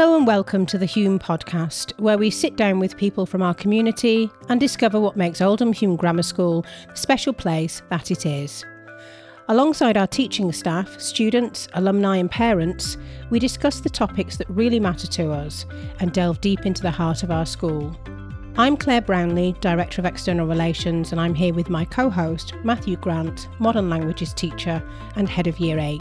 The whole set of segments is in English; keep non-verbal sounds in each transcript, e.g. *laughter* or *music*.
Hello and welcome to the Hulme podcast, where we sit down with people from our community and discover what makes Oldham Hulme Grammar School the special place that it is. Alongside our teaching staff, students, alumni, and parents, we discuss the topics that really matter to us and delve deep into the heart of our school. I'm Claire Brownlee, Director of External Relations, and I'm here with my co host, Matthew Grant, Modern Languages teacher and Head of Year 8.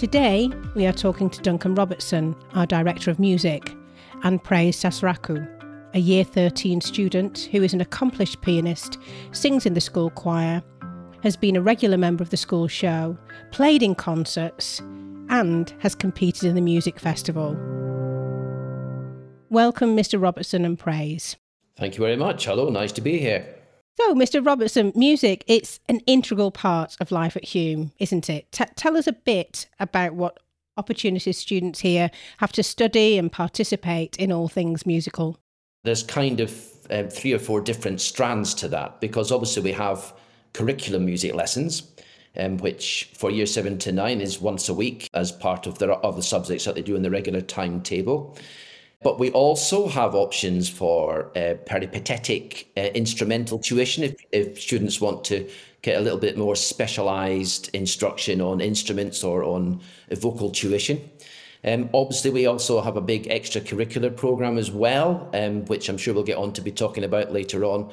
Today, we are talking to Duncan Robertson, our Director of Music, and Praise Sasraku, a Year 13 student who is an accomplished pianist, sings in the school choir, has been a regular member of the school show, played in concerts, and has competed in the music festival. Welcome, Mr. Robertson, and praise. Thank you very much. Hello, nice to be here. So, Mr. Robertson, music, it's an integral part of life at Hulme, isn't it? T- tell us a bit about what opportunities students here have to study and participate in all things musical. There's kind of um, three or four different strands to that because obviously we have curriculum music lessons, um, which for year seven to nine is once a week as part of the, of the subjects that they do in the regular timetable. But we also have options for uh, peripatetic uh, instrumental tuition if, if students want to get a little bit more specialised instruction on instruments or on vocal tuition. Um, obviously, we also have a big extracurricular programme as well, um, which I'm sure we'll get on to be talking about later on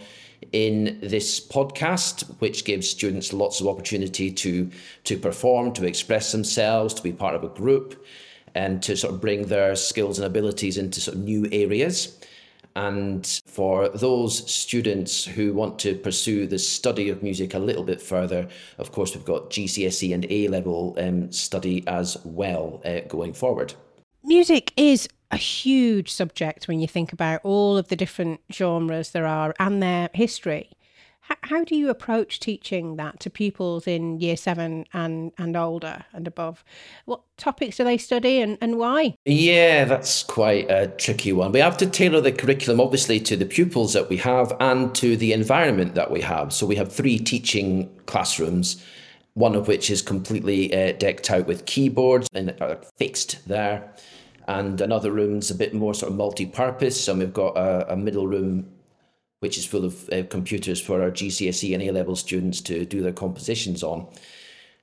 in this podcast, which gives students lots of opportunity to to perform, to express themselves, to be part of a group and to sort of bring their skills and abilities into sort of new areas. And for those students who want to pursue the study of music a little bit further, of course, we've got GCSE and A level um, study as well uh, going forward. Music is a huge subject when you think about all of the different genres there are and their history. How do you approach teaching that to pupils in year seven and, and older and above? What topics do they study and, and why? Yeah, that's quite a tricky one. We have to tailor the curriculum, obviously, to the pupils that we have and to the environment that we have. So we have three teaching classrooms, one of which is completely uh, decked out with keyboards and are fixed there. And another room's a bit more sort of multi purpose. So we've got a, a middle room which is full of uh, computers for our GCSE and A level students to do their compositions on.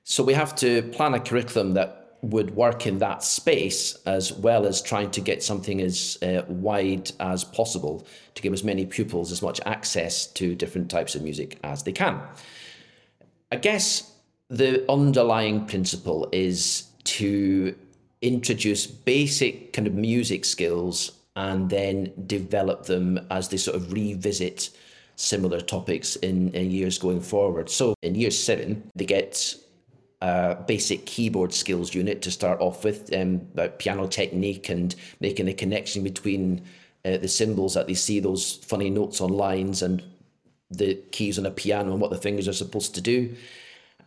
So we have to plan a curriculum that would work in that space as well as trying to get something as uh, wide as possible to give as many pupils as much access to different types of music as they can. I guess the underlying principle is to introduce basic kind of music skills and then develop them as they sort of revisit similar topics in, in years going forward. So in year seven, they get a basic keyboard skills unit to start off with, um, about piano technique and making the connection between uh, the symbols that they see, those funny notes on lines, and the keys on a piano and what the fingers are supposed to do.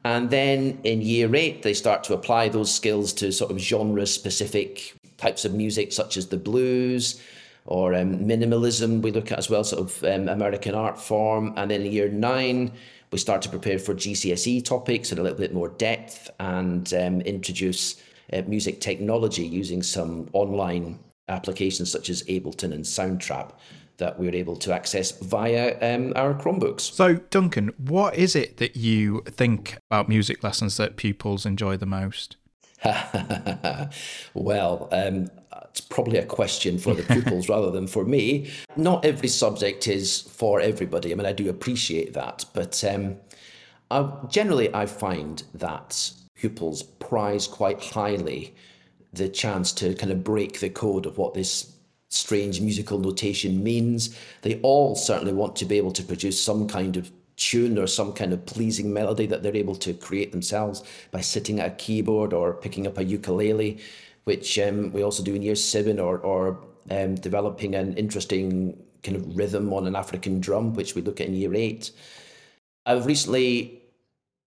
And then in year eight, they start to apply those skills to sort of genre specific types of music such as the blues or um, minimalism we look at as well, sort of um, American art form. And then in year nine, we start to prepare for GCSE topics in a little bit more depth and um, introduce uh, music technology using some online applications such as Ableton and Soundtrap that we're able to access via um, our Chromebooks. So, Duncan, what is it that you think about music lessons that pupils enjoy the most? *laughs* well, um, it's probably a question for the pupils *laughs* rather than for me. Not every subject is for everybody. I mean, I do appreciate that, but um, I, generally, I find that pupils prize quite highly the chance to kind of break the code of what this strange musical notation means. They all certainly want to be able to produce some kind of tune or some kind of pleasing melody that they're able to create themselves by sitting at a keyboard or picking up a ukulele, which um, we also do in year seven, or, or um, developing an interesting kind of rhythm on an African drum, which we look at in year eight. I've recently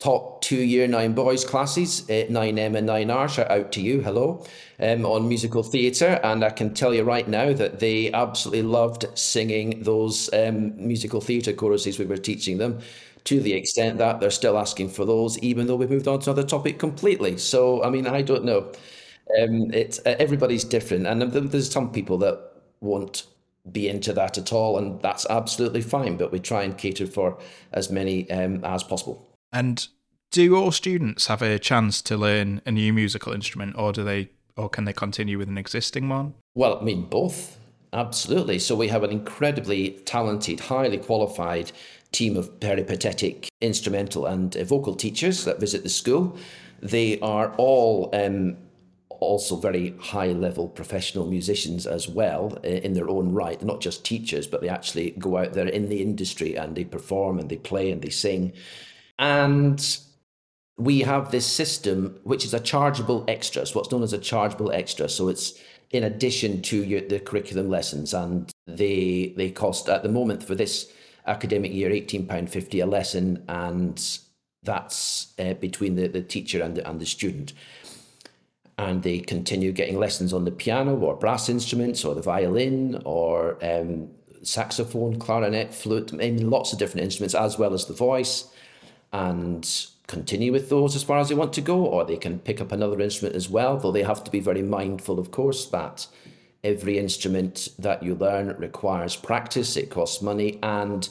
taught two year nine boys classes at 9M and 9R. Shout out to you, hello, um, on musical theatre. And I can tell you right now that they absolutely loved singing those um, musical theatre choruses we were teaching them to the extent that they're still asking for those, even though we've moved on to another topic completely. So, I mean, I don't know. Um, it's uh, everybody's different, and there's some people that won't be into that at all, and that's absolutely fine. But we try and cater for as many um, as possible. And do all students have a chance to learn a new musical instrument, or do they, or can they continue with an existing one? Well, I mean both. Absolutely. So we have an incredibly talented, highly qualified team of peripatetic instrumental and uh, vocal teachers that visit the school. They are all um, also very high level professional musicians as well uh, in their own right. They're not just teachers, but they actually go out there in the industry and they perform and they play and they sing. And we have this system which is a chargeable extra, so what's known as a chargeable extra. So it's in addition to your, the curriculum lessons, and they they cost at the moment for this academic year eighteen pound fifty a lesson, and that's uh, between the, the teacher and the, and the student. And they continue getting lessons on the piano or brass instruments or the violin or um, saxophone, clarinet, flute, I mean, lots of different instruments as well as the voice. And continue with those as far as they want to go, or they can pick up another instrument as well, though they have to be very mindful, of course, that every instrument that you learn requires practice, it costs money, and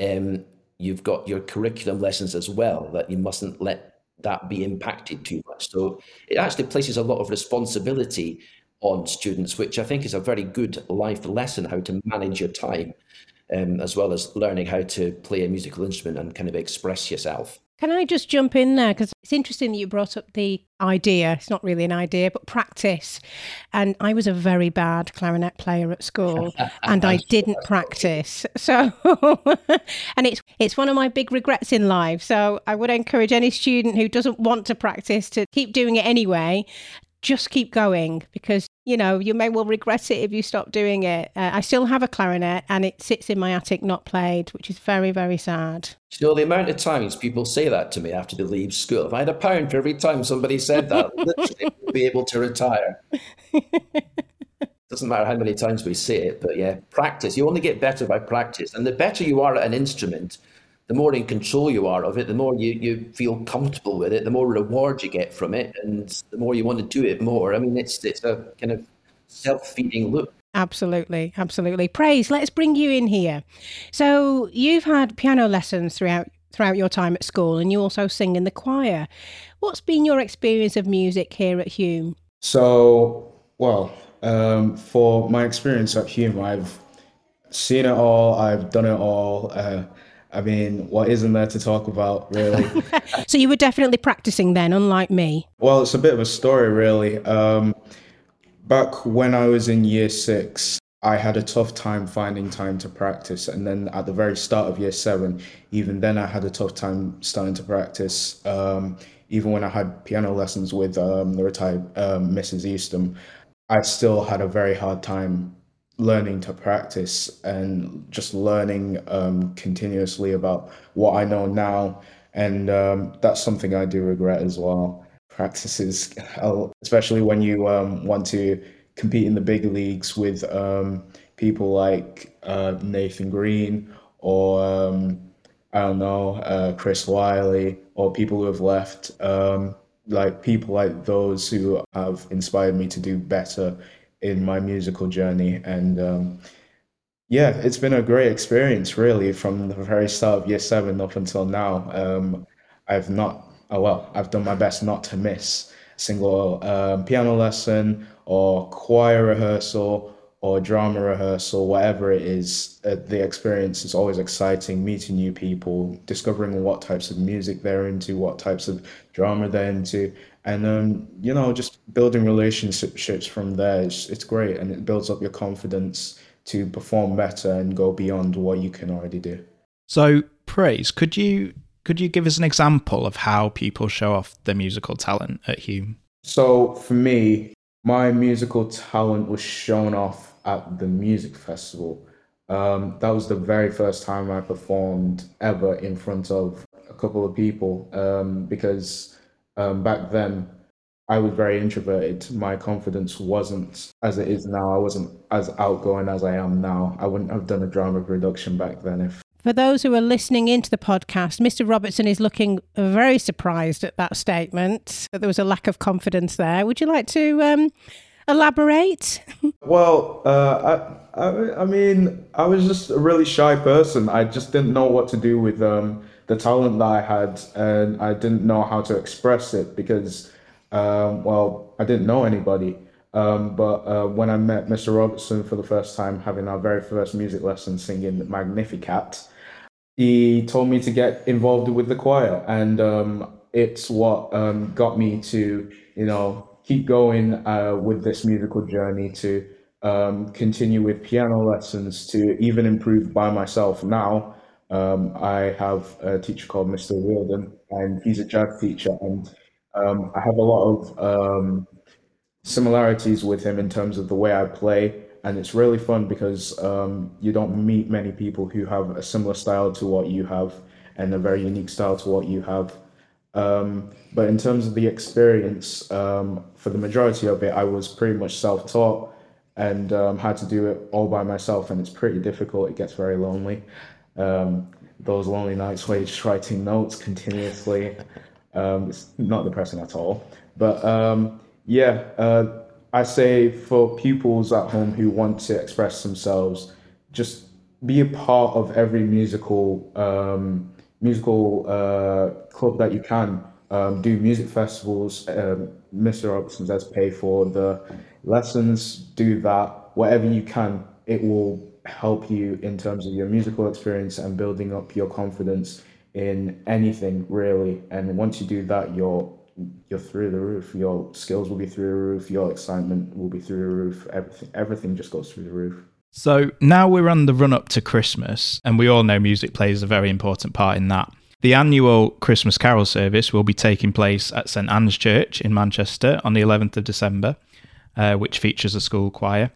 um, you've got your curriculum lessons as well, that you mustn't let that be impacted too much. So it actually places a lot of responsibility on students, which I think is a very good life lesson how to manage your time, um, as well as learning how to play a musical instrument and kind of express yourself. Can I just jump in there? Because it's interesting that you brought up the idea. It's not really an idea, but practice. And I was a very bad clarinet player at school *laughs* and I didn't practice. *laughs* So, *laughs* and it's, it's one of my big regrets in life. So I would encourage any student who doesn't want to practice to keep doing it anyway just keep going because you know you may well regret it if you stop doing it. Uh, i still have a clarinet and it sits in my attic not played which is very very sad. You know the amount of times people say that to me after they leave school. If i had a pound for every time somebody said that *laughs* literally be able to retire. *laughs* Doesn't matter how many times we say it but yeah practice. You only get better by practice. And the better you are at an instrument the more in control you are of it, the more you, you feel comfortable with it, the more reward you get from it, and the more you want to do it more. I mean, it's it's a kind of self feeding loop. Absolutely, absolutely. Praise. Let's bring you in here. So you've had piano lessons throughout throughout your time at school, and you also sing in the choir. What's been your experience of music here at Hulme? So, well, um, for my experience at Hulme, I've seen it all. I've done it all. Uh, I mean, what isn't there to talk about, really? *laughs* so you were definitely practicing then, unlike me. Well, it's a bit of a story, really. Um, back when I was in year six, I had a tough time finding time to practice. And then at the very start of year seven, even then, I had a tough time starting to practice. Um, even when I had piano lessons with um, the retired um, Mrs. Eastham, I still had a very hard time learning to practice and just learning um, continuously about what I know now. And um, that's something I do regret as well. Practices, *laughs* especially when you um, want to compete in the big leagues with um, people like uh, Nathan Green or um, I don't know, uh, Chris Wiley or people who have left. Um, like people like those who have inspired me to do better in my musical journey. And um, yeah, it's been a great experience, really, from the very start of year seven up until now. Um, I've not, oh, well, I've done my best not to miss a single um, piano lesson or choir rehearsal or drama rehearsal, whatever it is, uh, the experience is always exciting. Meeting new people, discovering what types of music they're into, what types of drama they're into, and um, you know just building relationships from there it's, it's great and it builds up your confidence to perform better and go beyond what you can already do. So praise could you could you give us an example of how people show off their musical talent at Hulme? So for me my musical talent was shown off at the music festival. Um, that was the very first time i performed ever in front of a couple of people um, because um, back then, I was very introverted. My confidence wasn't as it is now. I wasn't as outgoing as I am now. I wouldn't have done a drama production back then if For those who are listening into the podcast, Mr. Robertson is looking very surprised at that statement, that there was a lack of confidence there. Would you like to um, elaborate? *laughs* Well, uh, I, I, I mean, I was just a really shy person. I just didn't know what to do with um, the talent that I had, and I didn't know how to express it because, um, well, I didn't know anybody. Um, but uh, when I met Mr. Robertson for the first time, having our very first music lesson singing Magnificat, he told me to get involved with the choir, and um, it's what um, got me to, you know, keep going uh, with this musical journey, to um, continue with piano lessons, to even improve by myself. Now, um, I have a teacher called Mr. Wilden, and he's a jazz teacher, and um, I have a lot of um, similarities with him in terms of the way I play. And it's really fun because um, you don't meet many people who have a similar style to what you have and a very unique style to what you have. Um, but in terms of the experience, um, for the majority of it, I was pretty much self taught and had to do it all by myself. And it's pretty difficult. It gets very lonely. Um, those lonely nights where you're just writing notes continuously. Um, it's not depressing at all. But um, yeah, uh, I say for pupils at home who want to express themselves, just be a part of every musical um, musical uh, club that you can. Um, do music festivals. Um, Mr. Robertson does pay for the lessons. Do that. Whatever you can, it will help you in terms of your musical experience and building up your confidence in anything really. And once you do that, you're you're through the roof. Your skills will be through the roof. Your excitement will be through the roof. Everything, everything just goes through the roof. So now we're on the run up to Christmas, and we all know music plays a very important part in that. The annual Christmas Carol service will be taking place at St Anne's Church in Manchester on the 11th of December, uh, which features a school choir.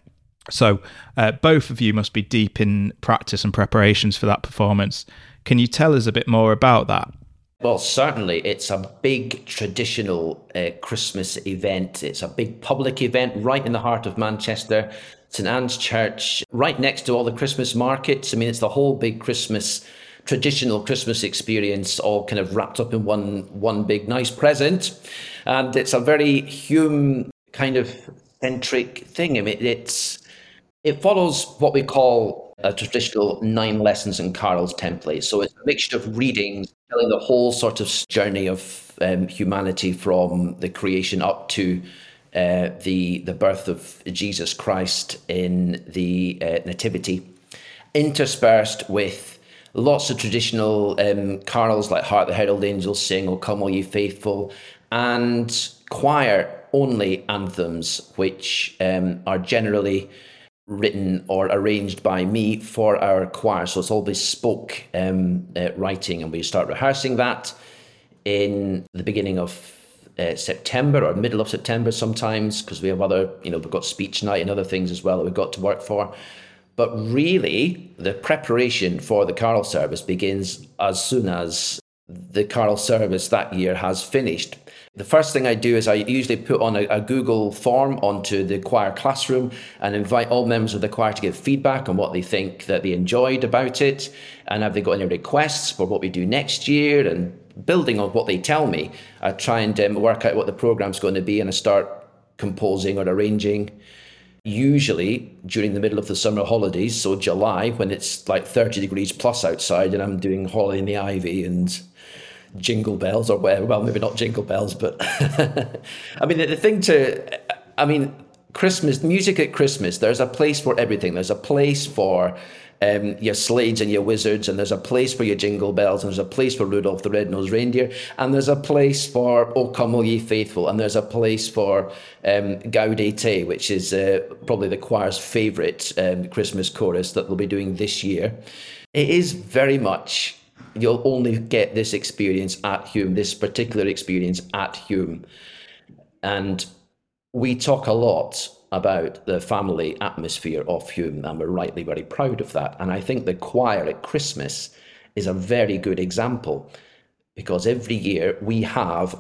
So, uh, both of you must be deep in practice and preparations for that performance. Can you tell us a bit more about that? Well, certainly, it's a big traditional uh, Christmas event. It's a big public event right in the heart of Manchester, St Anne's Church, right next to all the Christmas markets. I mean, it's the whole big Christmas, traditional Christmas experience, all kind of wrapped up in one one big nice present, and it's a very Hulme kind of centric thing. I mean, it's it follows what we call a traditional nine lessons and carols template. So it's a mixture of readings telling the whole sort of journey of um, humanity from the creation up to uh, the the birth of Jesus Christ in the uh, Nativity, interspersed with lots of traditional um, carols like "Hark the Herald Angels Sing," "O Come All Ye Faithful," and choir only anthems, which um, are generally written or arranged by me for our choir. So it's all bespoke um, uh, writing, and we start rehearsing that in the beginning of uh, September or middle of September sometimes because we have other, you know, we've got speech night and other things as well that we've got to work for. But really, the preparation for the carol service begins as soon as the carol service that year has finished. The first thing I do is I usually put on a, a, Google form onto the choir classroom and invite all members of the choir to give feedback on what they think that they enjoyed about it and have they got any requests for what we do next year and building on what they tell me, I try and um, work out what the program's going to be and I start composing or arranging. Usually during the middle of the summer holidays, so July, when it's like 30 degrees plus outside and I'm doing Holly and the Ivy and jingle bells or whatever. Well, maybe not jingle bells, but *laughs* I mean, the thing to, I mean, Christmas, music at Christmas, there's a place for everything. There's a place for um, your sleighs and your wizards, and there's a place for your jingle bells, and there's a place for Rudolph the Red-Nosed Reindeer, and there's a place for O Come All Ye Faithful, and there's a place for um, which is uh, probably the choir's favourite um, Christmas chorus that they'll be doing this year. It is very much you'll only get this experience at Hulme, this particular experience at Hulme. And we talk a lot about the family atmosphere of Hulme, and we're rightly very proud of that. And I think the choir at Christmas is a very good example because every year we have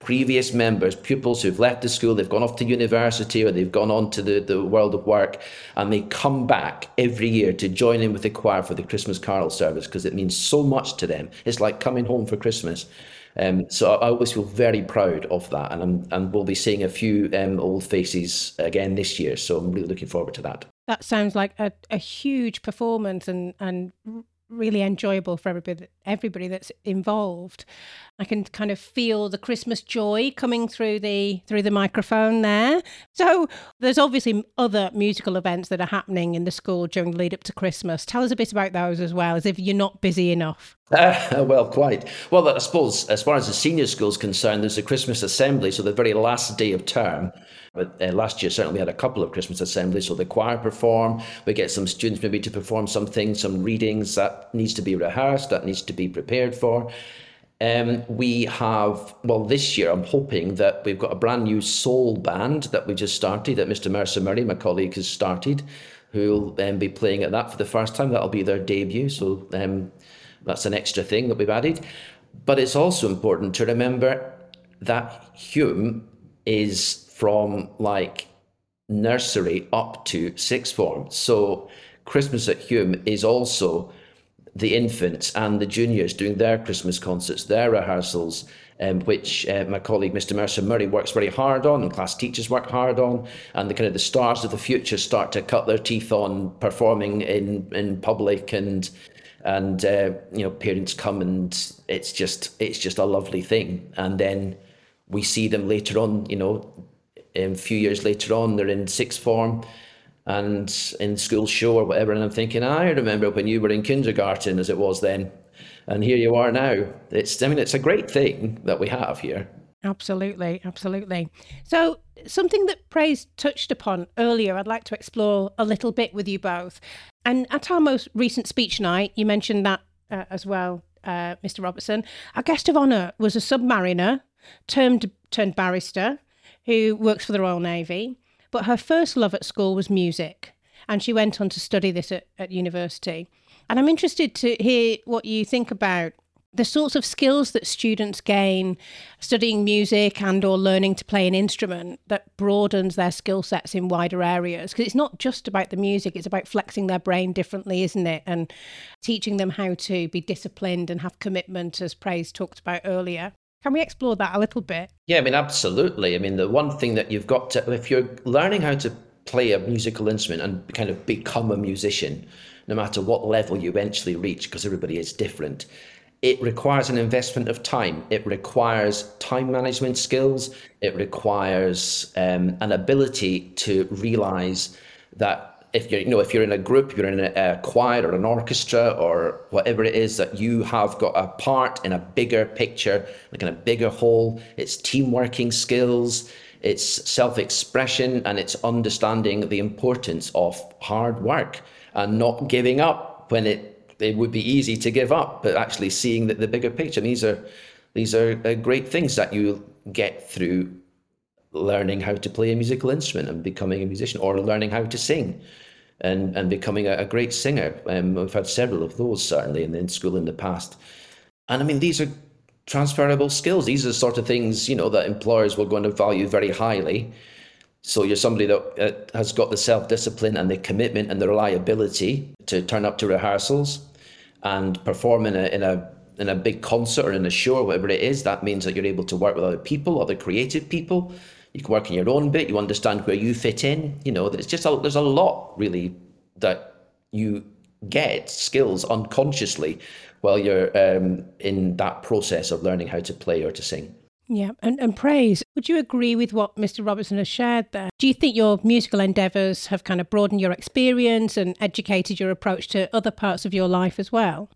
previous members, pupils who've left the school, they've gone off to university or they've gone on to the, the world of work, and they come back every year to join in with the choir for the Christmas carol service because it means so much to them. It's like coming home for Christmas. Um, so I always feel very proud of that, and I'm, and we'll be seeing a few um, old faces again this year. So I'm really looking forward to that. That sounds like a, a huge performance and and really enjoyable for everybody everybody that's involved. I can kind of feel the Christmas joy coming through the through the microphone there. So there's obviously other musical events that are happening in the school during the lead up to Christmas. Tell us a bit about those as well, as if you're not busy enough. Uh, well, quite. Well, I suppose as far as the senior school is concerned, there's a Christmas assembly, so the very last day of term. But uh, last year, certainly, had a couple of Christmas assemblies. So the choir perform. We get some students maybe to perform something, some readings that needs to be rehearsed, that needs to be prepared for. Um, we have, well, this year I'm hoping that we've got a brand new soul band that we just started, that Mr. Mercer Murray, my colleague, has started, who will um, be playing at that for the first time. That'll be their debut. So um, that's an extra thing that we've added. But it's also important to remember that Hulme is from like nursery up to sixth form. So Christmas at Hulme is also the infants and the juniors doing their Christmas concerts, their rehearsals, um, which uh, my colleague Mr. Mercer Murray works very hard on, and class teachers work hard on, and the kind of the stars of the future start to cut their teeth on performing in in public, and and uh, you know parents come and it's just it's just a lovely thing, and then we see them later on, you know, a few years later on, they're in sixth form and in school show or whatever. And I'm thinking, I remember when you were in kindergarten as it was then. And here you are now. It's, I mean, it's a great thing that we have here. Absolutely, absolutely. So, something that Praise touched upon earlier, I'd like to explore a little bit with you both. And at our most recent speech night, you mentioned that uh, as well, uh, Mr. Robertson. Our guest of honour was a submariner turned turned barrister who works for the Royal Navy. But her first love at school was music, and she went on to study this at, at university. And I'm interested to hear what you think about the sorts of skills that students gain studying music and or learning to play an instrument that broadens their skill sets in wider areas. Because it's not just about the music it's about flexing their brain differently isn't it? And teaching them how to be disciplined and have commitment as praise talked about earlier can we explore that a little bit? Yeah, I mean, absolutely. I mean, the one thing that you've got to, if you're learning how to play a musical instrument and kind of become a musician, no matter what level you eventually reach, because everybody is different, it requires an investment of time. It requires time management skills. It requires um, an ability to realize that if you're you know if you're in a group you're in a, a, choir or an orchestra or whatever it is that you have got a part in a bigger picture like in a bigger whole it's team working skills it's self-expression and it's understanding the importance of hard work and not giving up when it it would be easy to give up but actually seeing the, the bigger picture these are these are uh, great things that you get through learning how to play a musical instrument and becoming a musician or learning how to sing and, and becoming a, a great singer. Um, we've had several of those certainly in, in school in the past. And I mean, these are transferable skills. These are the sort of things, you know, that employers will going to value very highly. So you're somebody that uh, has got the self-discipline and the commitment and the reliability to turn up to rehearsals and perform in a, in a in a big concert or in a show or whatever it is. That means that you're able to work with other people, other creative people, you can work in your own bit. You understand where you fit in. You know, there's just a, there's a lot really that you get skills unconsciously while you're um, in that process of learning how to play or to sing. Yeah, and, and praise. Would you agree with what Mr. Robertson has shared there? Do you think your musical endeavours have kind of broadened your experience and educated your approach to other parts of your life as well?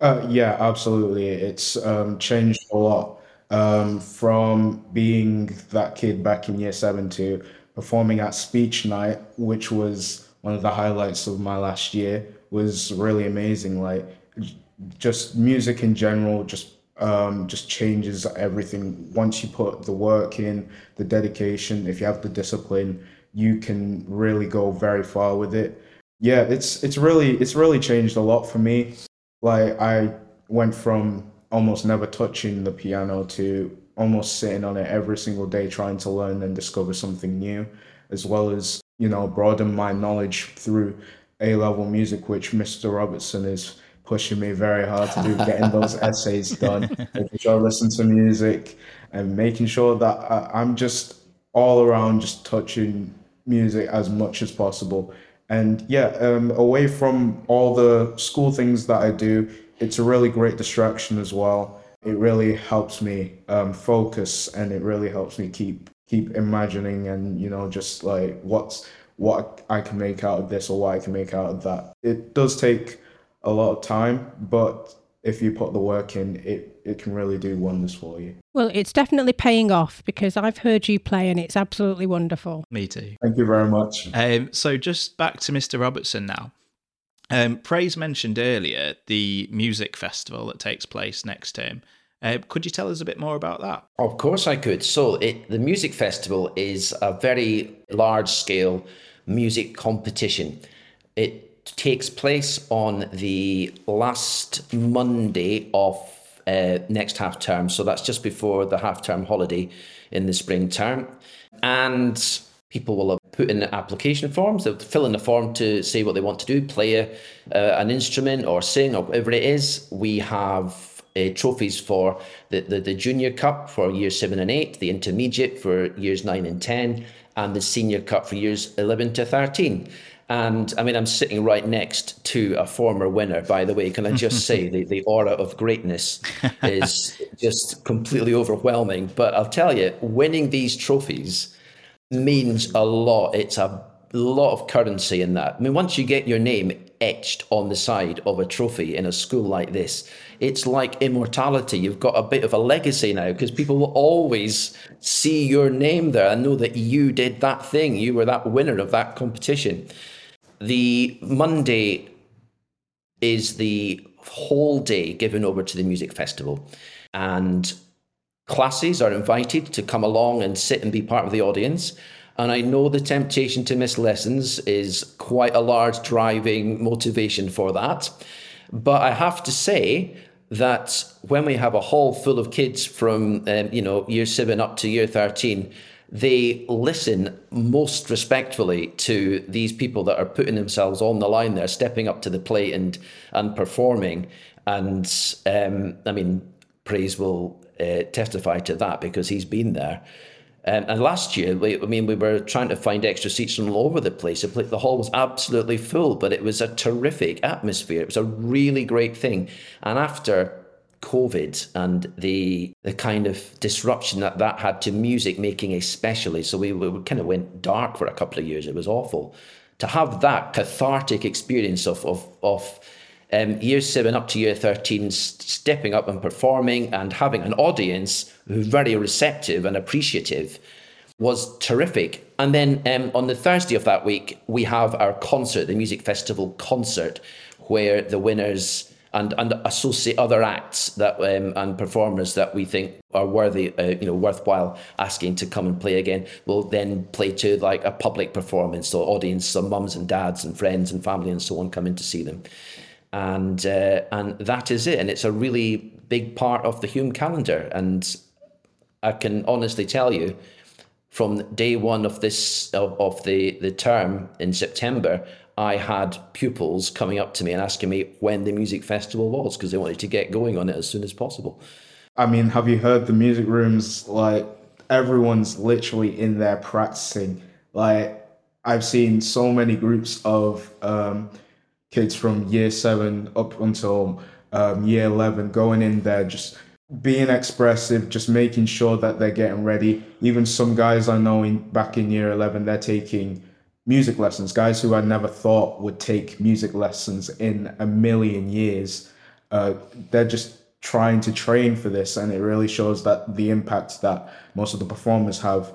Uh, yeah, absolutely. It's um, changed a lot um, from being that kid back in year seven to performing at speech night, which was one of the highlights of my last year, was really amazing. Like just music in general, just um, just changes everything. Once you put the work in, the dedication, if you have the discipline, you can really go very far with it. Yeah, it's it's really it's really changed a lot for me. Like I went from almost never touching the piano to almost sitting on it every single day, trying to learn and discover something new, as well as, you know, broaden my knowledge through A level music, which Mr. Robertson is pushing me very hard to do, *laughs* getting those essays done, making sure I listen to music and making sure that I, I'm just all around just touching music as much as possible. And yeah, um, away from all the school things that I do, it's a really great distraction as well. It really helps me um, focus, and it really helps me keep keep imagining and you know just like what's what I can make out of this or what I can make out of that. It does take a lot of time, but if you put the work in, it, it can really do wonders for you. Well, it's definitely paying off because I've heard you play and it's absolutely wonderful. Me too. Thank you very much. Um, so, just back to Mr. Robertson now. Um, Praise mentioned earlier the music festival that takes place next term. Uh, could you tell us a bit more about that? Of course, I could. So, it, the music festival is a very large scale music competition. It takes place on the last Monday of uh, next half term. So that's just before the half term holiday in the spring term. And people will have put in application forms. They'll fill in a form to say what they want to do, play a, uh, an instrument or sing or whatever it is. We have uh, trophies for the, the, the junior cup for years seven and eight, the intermediate for years nine and 10, and the senior cup for years 11 to 13. And I mean, I'm sitting right next to a former winner, by the way. Can I just say *laughs* the, the aura of greatness is just completely overwhelming. But I'll tell you, winning these trophies means a lot. It's a lot of currency in that. I mean, once you get your name etched on the side of a trophy in a school like this, it's like immortality. You've got a bit of a legacy now because people will always see your name there and know that you did that thing. You were that winner of that competition. The Monday is the whole day given over to the music festival, and classes are invited to come along and sit and be part of the audience. And I know the temptation to miss lessons is quite a large driving motivation for that. But I have to say that when we have a hall full of kids from um, you know year seven up to year 13 they listen most respectfully to these people that are putting themselves on the line there, stepping up to the plate and and performing. And um, I mean, praise will uh, testify to that because he's been there. Um, and last year, we, I mean, we were trying to find extra seats from all over the place. The hall was absolutely full, but it was a terrific atmosphere. It was a really great thing. And after COVID and the the kind of disruption that that had to music making, especially. So we, we kind of went dark for a couple of years. It was awful to have that cathartic experience of of of um, year seven up to year 13 stepping up and performing and having an audience who's very receptive and appreciative was terrific. And then um, on the Thursday of that week, we have our concert, the music festival concert, where the winners and and associate other acts that um, and performers that we think are worthy, uh, you know, worthwhile asking to come and play again. We'll then play to like a public performance, so audience, some mums and dads and friends and family and so on come in to see them, and uh, and that is it. And it's a really big part of the Hulme calendar, and I can honestly tell you. From day one of this of, of the, the term in September, I had pupils coming up to me and asking me when the music festival was because they wanted to get going on it as soon as possible. I mean, have you heard the music rooms? Like, everyone's literally in there practicing. Like, I've seen so many groups of um, kids from year seven up until um, year 11 going in there just being expressive, just making sure that they're getting ready. Even some guys I know in, back in year 11, they're taking music lessons, guys who I never thought would take music lessons in a million years. Uh, they're just trying to train for this, and it really shows that the impact that most of the performers have.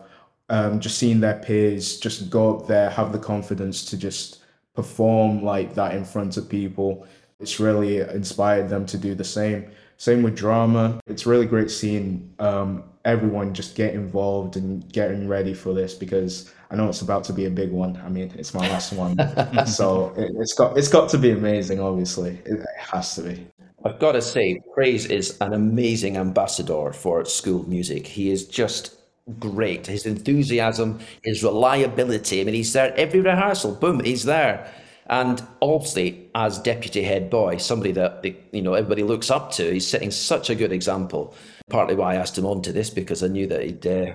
Um, just seeing their peers just go up there, have the confidence to just perform like that in front of people. It's really inspired them to do the same. Same with drama. It's really great seeing um, everyone just get involved and getting ready for this because I know it's about to be a big one. I mean, it's my last one, *laughs* so it, has got it's got to be amazing. Obviously, it, it has to be. I've got to say, Praise is an amazing ambassador for school music. He is just great. His enthusiasm, his reliability. I mean, he's there every rehearsal. Boom, he's there. And obviously, as deputy head boy, somebody that you know everybody looks up to, he's setting such a good example. Partly why I asked him on to this because I knew that he'd uh,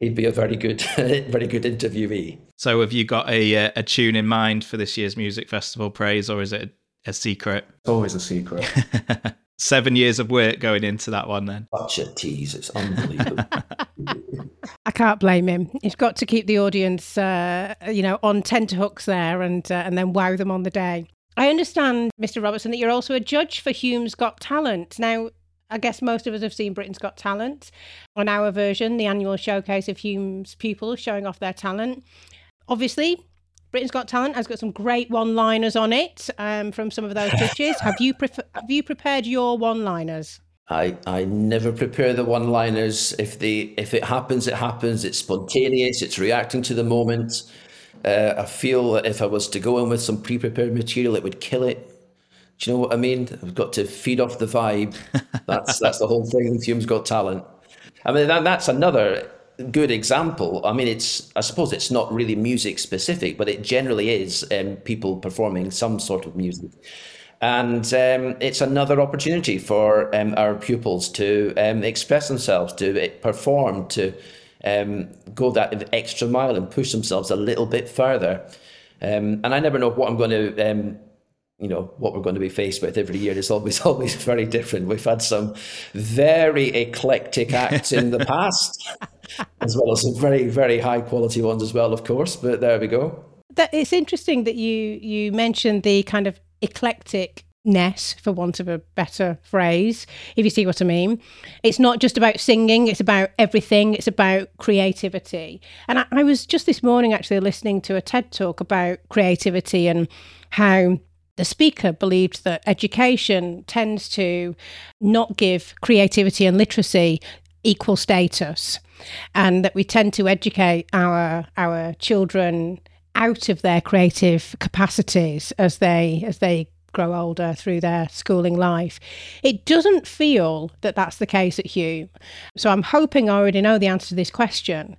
he'd be a very good, *laughs* very good interviewee. So, have you got a uh, a tune in mind for this year's music festival praise, or is it a secret? It's always a secret. *laughs* Seven years of work going into that one, then. Such a tease! It's unbelievable. *laughs* I can't blame him. He's got to keep the audience, uh, you know, on tenterhooks there, and uh, and then wow them on the day. I understand, Mr. Robertson, that you're also a judge for Hulme's Got Talent. Now, I guess most of us have seen Britain's Got Talent on our version, the annual showcase of Hulme's pupils showing off their talent. Obviously, Britain's Got Talent has got some great one-liners on it um, from some of those judges. have you have you prepared your one-liners? I, I never prepare the one-liners. If the if it happens, it happens. It's spontaneous. It's reacting to the moment. Uh, I feel that if I was to go in with some pre-prepared material, it would kill it. Do you know what I mean? I've got to feed off the vibe. That's that's the whole thing Hulme's Got Talent. I mean, that, that's another good example. I mean, it's I suppose it's not really music specific, but it generally is um, people performing some sort of music. And um, it's another opportunity for um, our pupils to um, express themselves, to perform, to um, go that extra mile and push themselves a little bit further. Um, and I never know what I'm going to you know what we're going to be faced with every year is always *laughs* always very different. We've had some very eclectic acts in the *laughs* past, as well as some very very high quality ones as well, of course. But there we go. That it's interesting that you you mentioned the kind of eclectic ness for want of a better phrase if you see what i mean it's not just about singing it's about everything it's about creativity and I, I was just this morning actually listening to a ted talk about creativity and how the speaker believed that education tends to not give creativity and literacy equal status and that we tend to educate our our children out of their creative capacities as they as they grow older through their schooling life. It doesn't feel that that's the case at Hulme. So I'm hoping I already know the answer to this question,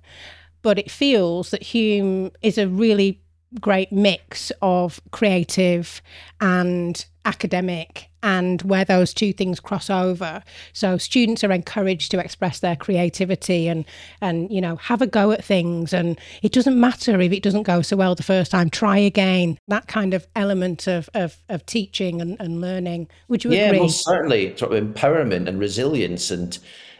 but it feels that Hulme is a really great mix of creative and academic and where those two things cross over. So students are encouraged to express their creativity and and you know have a go at things. And it doesn't matter if it doesn't go so well the first time try again. That kind of element of of, of teaching and, and learning. Would you yeah, agree? most certainly. Sort of empowerment and resilience and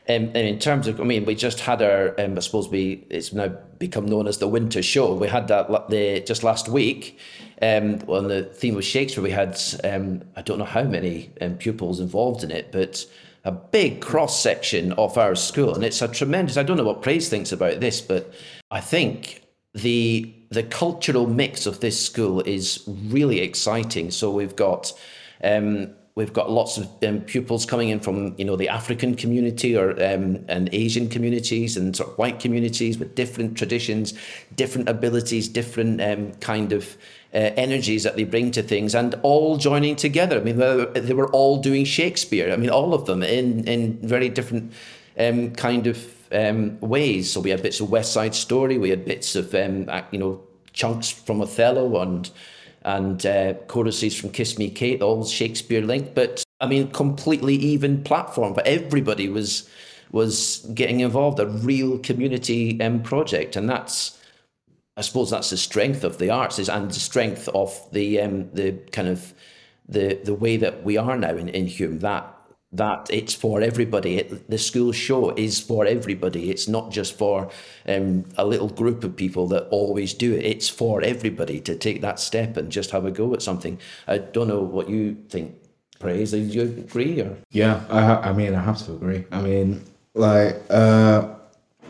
um, and in terms of, I mean, we just had our, um, I suppose we, it's now become known as the Winter Show. We had that the just last week. Um, on the theme of Shakespeare, we had, um, I don't know how many um, pupils involved in it, but a big cross section of our school, and it's a tremendous. I don't know what Praise thinks about this, but I think the the cultural mix of this school is really exciting. So we've got um, We've got lots of um, pupils coming in from, you know, the African community or um, and Asian communities and sort of white communities with different traditions, different abilities, different um, kind of uh, energies that they bring to things, and all joining together. I mean, they were all doing Shakespeare. I mean, all of them in in very different um, kind of um, ways. So we had bits of West Side Story, we had bits of um, you know chunks from Othello and and uh, choruses from Kiss Me Kate, all Shakespeare linked. But I mean, completely even platform, but everybody was was getting involved, a real community um, project, and that's. I suppose that's the strength of the arts is and the strength of the um, the kind of the the way that we are now in, in Hulme that that it's for everybody. It, the school show is for everybody. It's not just for um, a little group of people that always do it. It's for everybody to take that step and just have a go at something. I don't know what you think, Praise. Do you agree? Or? Yeah, I, I mean, I have to agree. I mean, like, uh,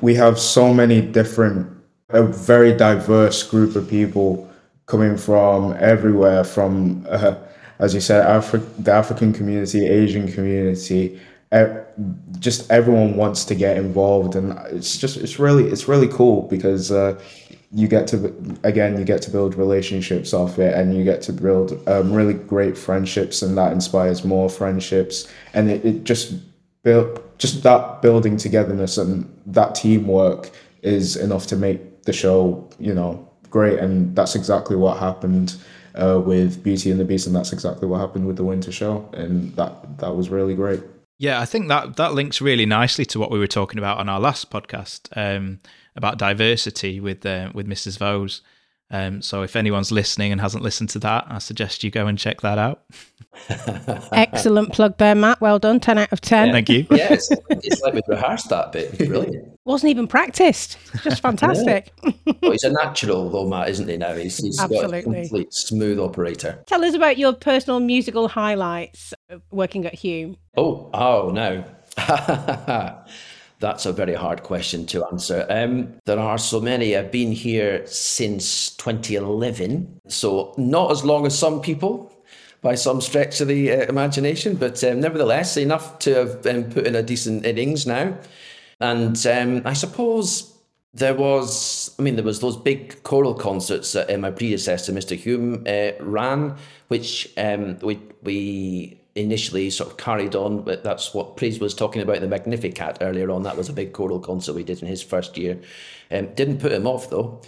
we have so many different, a very diverse group of people coming from everywhere, from uh, as you said, Afri- the African community, Asian community, just everyone wants to get involved, and it's just it's really it's really cool because uh, you get to again you get to build relationships off it and you get to build um, really great friendships and that inspires more friendships. And it, it just build just that building togetherness and that teamwork is enough to make the show you know great and that's exactly what happened uh, with beauty and the beast and that's exactly what happened with the winter show and that that was really great yeah, I think that that links really nicely to what we were talking about on our last podcast um, about diversity with uh, with Mrs. Vose. Um, so if anyone's listening and hasn't listened to that, I suggest you go and check that out. *laughs* Excellent plug there, Matt. Well done. 10 out of 10. Yeah. Thank you. yeah, it's, it's, like we've rehearsed that bit. Brilliant. Wasn't even practiced. Just *laughs* fantastic. well, he's a natural, though, Matt, isn't he? Now he's, he's Absolutely. got a complete smooth operator. Tell us about your personal musical highlights working at Hulme. Oh, oh no. *laughs* That's a very hard question to answer. Um, there are so many. I've been here since 2011, so not as long as some people by some stretch of the uh, imagination, but um, nevertheless, enough to have um, put in a decent innings now. And um, I suppose there was, I mean, there was those big choral concerts that uh, my predecessor, Mr. Hume, uh, ran, which um, we we initially sort of carried on. But that's what Praise was talking about the Magnificat earlier on. That was a big choral concert we did in his first year. Um, didn't put him off though.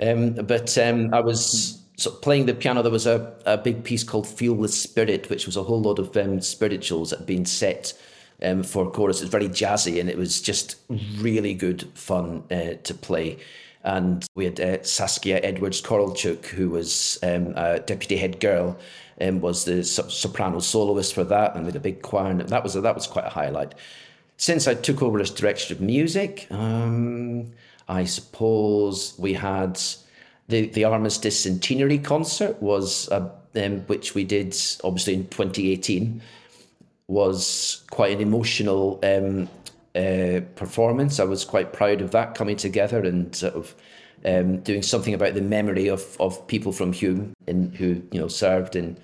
Um, but um, I was sort of playing the piano. There was a, a big piece called Feel the Spirit, which was a whole lot of um, spirituals that had been set um, for chorus. It's very jazzy and it was just really good fun uh, to play. And we had uh, Saskia Edwards Korolchuk, who was um, a deputy head girl, um, was the soprano soloist for that, and with a big choir. And that was a, that was quite a highlight. Since I took over as director of music, um, I suppose we had the the Armistice Centenary concert was uh, um, which we did obviously in 2018 was quite an emotional um, uh, performance. I was quite proud of that coming together and sort of um, doing something about the memory of, of people from Hulme in, who you know served in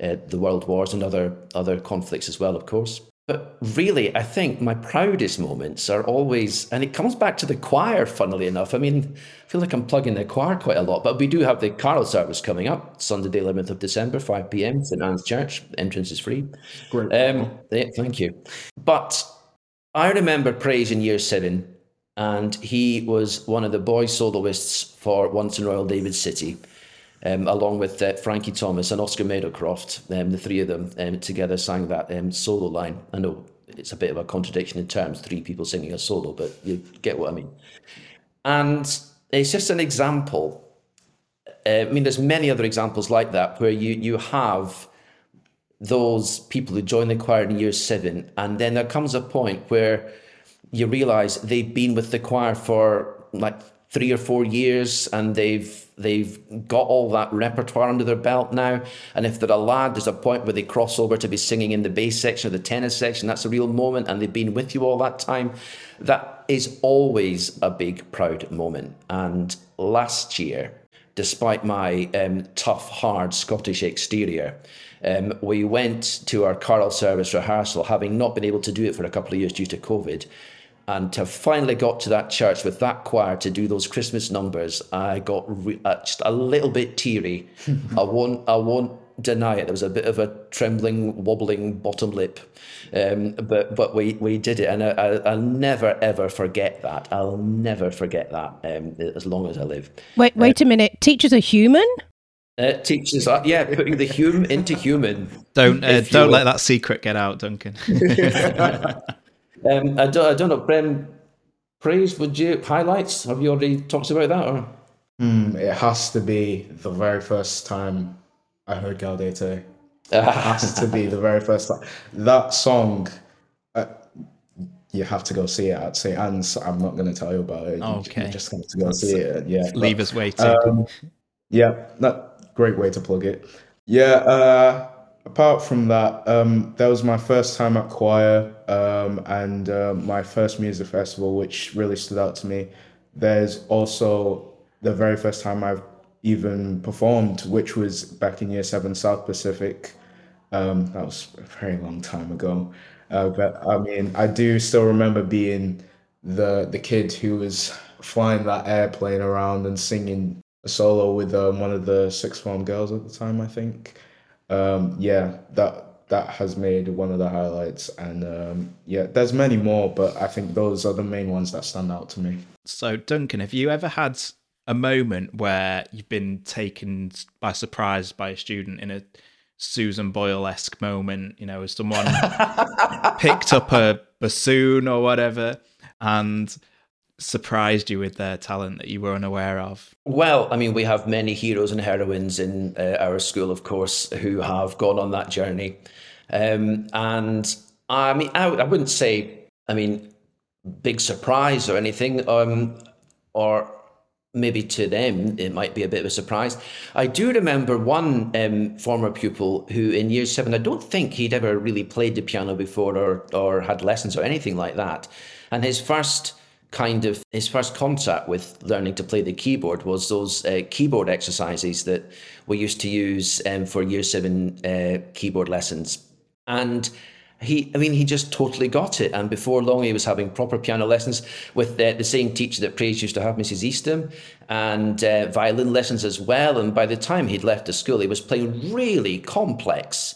uh, the world wars and other other conflicts as well, of course. But really, I think my proudest moments are always, and it comes back to the choir, funnily enough. I mean, I feel like I'm plugging the choir quite a lot, but we do have the carol service coming up Sunday, the 11th of December, 5 p.m., St. Anne's Church. Entrance is free. Great. Um, yeah, thank you. But I remember praise in year seven, and he was one of the boy soloists for Once in Royal David City um, along with uh, Frankie Thomas and Oscar Meadowcroft. Um, the three of them um, together sang that um, solo line. I know it's a bit of a contradiction in terms, three people singing a solo, but you get what I mean. And it's just an example. Uh, I mean, there's many other examples like that where you you have those people who join the choir in year seven, and then there comes a point where you realize they've been with the choir for like three or four years and they've they've got all that repertoire under their belt now. And if they're a lad, there's a point where they cross over to be singing in the bass section or the tenor section. That's a real moment, and they've been with you all that time. That is always a big, proud moment. And last year, despite my um, tough, hard Scottish exterior, um, we went to our choral service rehearsal, having not been able to do it for a couple of years due to COVID and to finally got to that church with that choir to do those Christmas numbers, I got re- uh, just a little bit teary. *laughs* I won't, I won't deny it. There was a bit of a trembling, wobbling bottom lip, um, but but we we did it, and I, will never ever forget that. I'll never forget that um, as long as I live. Wait, wait uh, a minute. Teachers are human. Uh, teachers are yeah, putting the human into human. Don't uh, don't let that secret get out, Duncan. *laughs* *laughs* Um, I, don't, I don't know, Brem, praise, would you, highlights? Have you already talked about that? Or? Mm, it has to be the very first time I heard Gaudete. *laughs* It has to be the very first time. That song, uh, you have to go see it at St. Anne's. I'm not going to tell you about it. Okay. You just have to go That's see it. Yeah. Leave but, us waiting. Um, yeah, that great way to plug it. Yeah, uh, apart from that, um, that was my first time at choir um, and uh, my first music festival, which really stood out to me. There's also the very first time I've even performed, which was back in year seven, South Pacific. Um, that was a very long time ago. Uh, but I mean, I do still remember being the the kid who was flying that airplane around and singing a solo with um, one of the sixth form girls at the time, I think. Um, yeah, that that has made one of the highlights, and um, yeah, there's many more, but I think those are the main ones that stand out to me. So, Duncan, have you ever had a moment where you've been taken by surprise by a student in a Susan Boyle esque moment? You know, as someone *laughs* picked up a bassoon or whatever, and surprised you with their talent that you were unaware of? Well, I mean, we have many heroes and heroines in uh, our school, of course, who have gone on that journey. Um, and I mean, I, I, wouldn't say, I mean, big surprise or anything, um, or maybe to them it might be a bit of a surprise. I do remember one um, former pupil who, in year seven, I don't think he'd ever really played the piano before or or had lessons or anything like that, and his first kind of his first contact with learning to play the keyboard was those uh, keyboard exercises that we used to use um, for year seven uh, keyboard lessons. And he i mean he just totally got it. And before long he was having proper piano lessons with uh, the same teacher that praise used to have mrs eastham and uh, violin lessons as well. And by the time he'd left the school he was playing really complex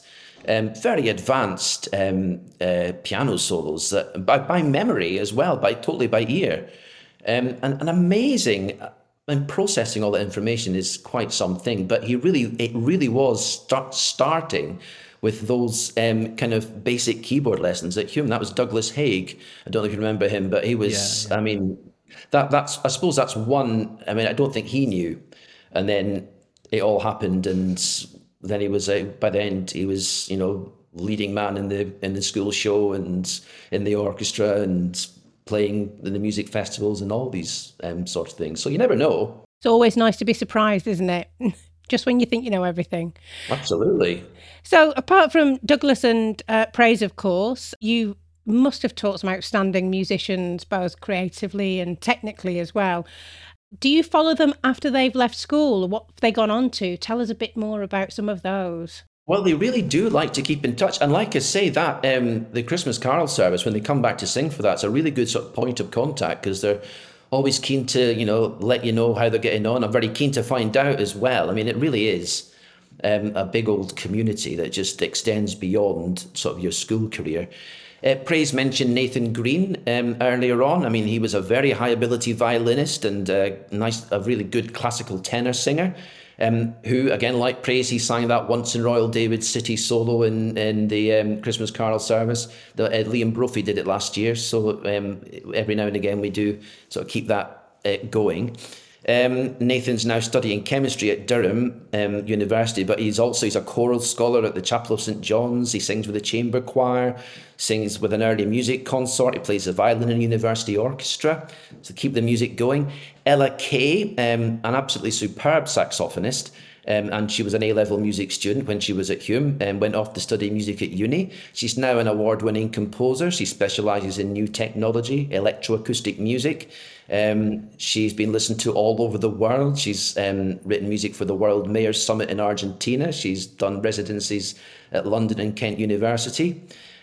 um, very advanced um, uh, piano solos that, by, by memory as well by totally by ear um, and, and amazing uh, and processing all that information is quite something but he really it really was start, starting with those um, kind of basic keyboard lessons at Hulme. That was Douglas Haig. I don't know if you remember him, but he was. Yeah, yeah. I mean, that that's. I suppose that's one. I mean, I don't think he knew, and then it all happened, and then he was. Uh, by the end, he was. You know, leading man in the in the school show and in the orchestra and playing in the music festivals and all these um, sort of things. So you never know. It's always nice to be surprised, isn't it? *laughs* Just when you think you know everything. Absolutely. So, apart from Douglas and uh, Praise, of course, you must have taught some outstanding musicians, both creatively and technically as well. Do you follow them after they've left school? What have they gone on to? Tell us a bit more about some of those. Well, they really do like to keep in touch, and like I say, that um, the Christmas Carol service when they come back to sing for that, it's a really good sort of point of contact because they're always keen to you know let you know how they're getting on. I'm very keen to find out as well. I mean, it really is um, a big old community that just extends beyond sort of your school career. Uh, Praise mentioned Nathan Green um, earlier on. I mean, he was a very high ability violinist and a nice, a really good classical tenor singer. Um, who again, like Praise, he sang that once in Royal David City solo in in the um, Christmas Carol service. The, uh, Liam Brophy did it last year, so um, every now and again we do sort of keep that uh, going. Um, Nathan's now studying chemistry at Durham um, University, but he's also he's a choral scholar at the Chapel of St John's. He sings with the chamber choir, sings with an early music consort. He plays the violin in university orchestra to keep the music going. Ella Kay, um, an absolutely superb saxophonist. Um, and she was an A level music student when she was at Hulme and went off to study music at uni. She's now an award winning composer. She specialises in new technology, electroacoustic music. Um, she's been listened to all over the world. She's um, written music for the World Mayors Summit in Argentina. She's done residencies at London and Kent University.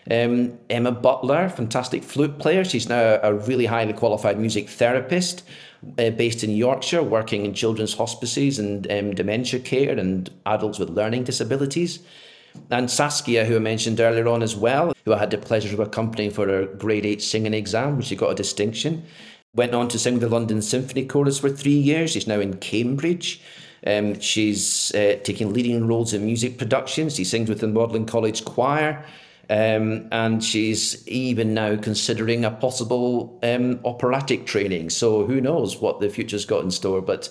Um, Emma Butler, fantastic flute player. She's now a really highly qualified music therapist uh, based in Yorkshire, working in children's hospices and um, dementia care and adults with learning disabilities. And Saskia, who I mentioned earlier on as well, who I had the pleasure of accompanying for her grade 8 singing exam, she got a distinction. Went on to sing with the London Symphony Chorus for three years. She's now in Cambridge. Um, she's uh, taking leading roles in music productions. She sings with the Magdalen College Choir. Um, and she's even now considering a possible um, operatic training. So who knows what the future's got in store. But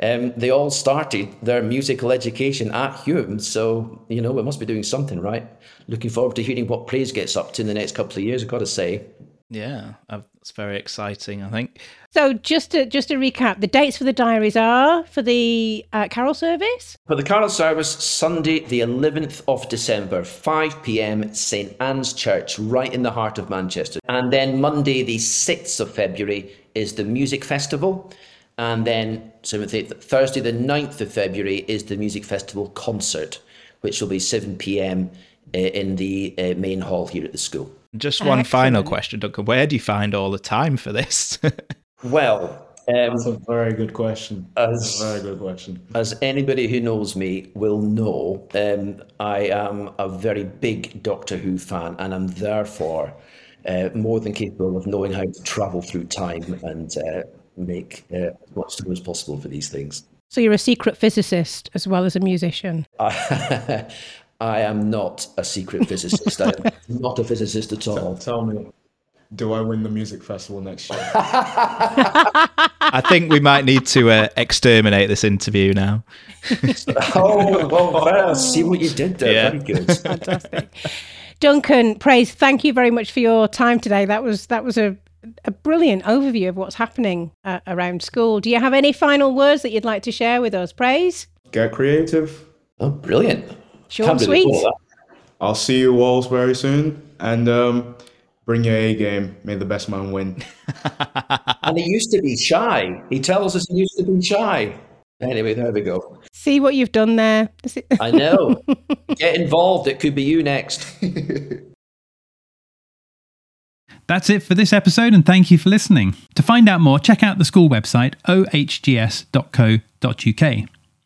um, they all started their musical education at Hulme. So, you know, we must be doing something right. Looking forward to hearing what Praise gets up to in the next couple of years, I've got to say. Yeah, it's very exciting. I think. So just to just to recap, the dates for the diaries are for the uh, carol service. For the carol service, Sunday the eleventh of December, five p.m. St Anne's Church, right in the heart of Manchester, and then Monday the sixth of February is the music festival. And then Thursday, the 9th of February, is the music festival concert, which will be 7 p.m. Uh, in the uh, main hall here at the school. Just one Excellent. final question, Duncan. Where do you find all the time for this? *laughs* well, Um, That's a very good question. As- That's a very good question. as anybody who knows me will know, um, I am a very big Doctor Who fan, and I'm therefore uh, more than capable of knowing how to travel through time and uh, make uh, as much time as possible for these things. So you're a secret physicist as well as a musician. I, *laughs* *laughs* I am not a secret physicist. I am *laughs* not a physicist at all. Tell me, do I win the music festival next year? *laughs* I think we might need to uh, exterminate this interview now. *laughs* Oh, well, well, see what you did there. Yeah. Very good. Fantastic. Duncan, praise, thank you very much for your time today. That was that was a a brilliant overview of what's happening uh, around school. Do you have any final words that you'd like to share with us? Praise. Get creative. Oh, brilliant. Short and sweet. I'll see you all very soon, and um, bring your A game. May the best man win. *laughs* And he used to be shy. He tells us he used to be shy. Anyway, there we go. See what you've done there. it- I know. *laughs* Get involved. It could be you next. *laughs* That's it for this episode, and thank you for listening. To find out more, check out the school website ohgs.co.uk.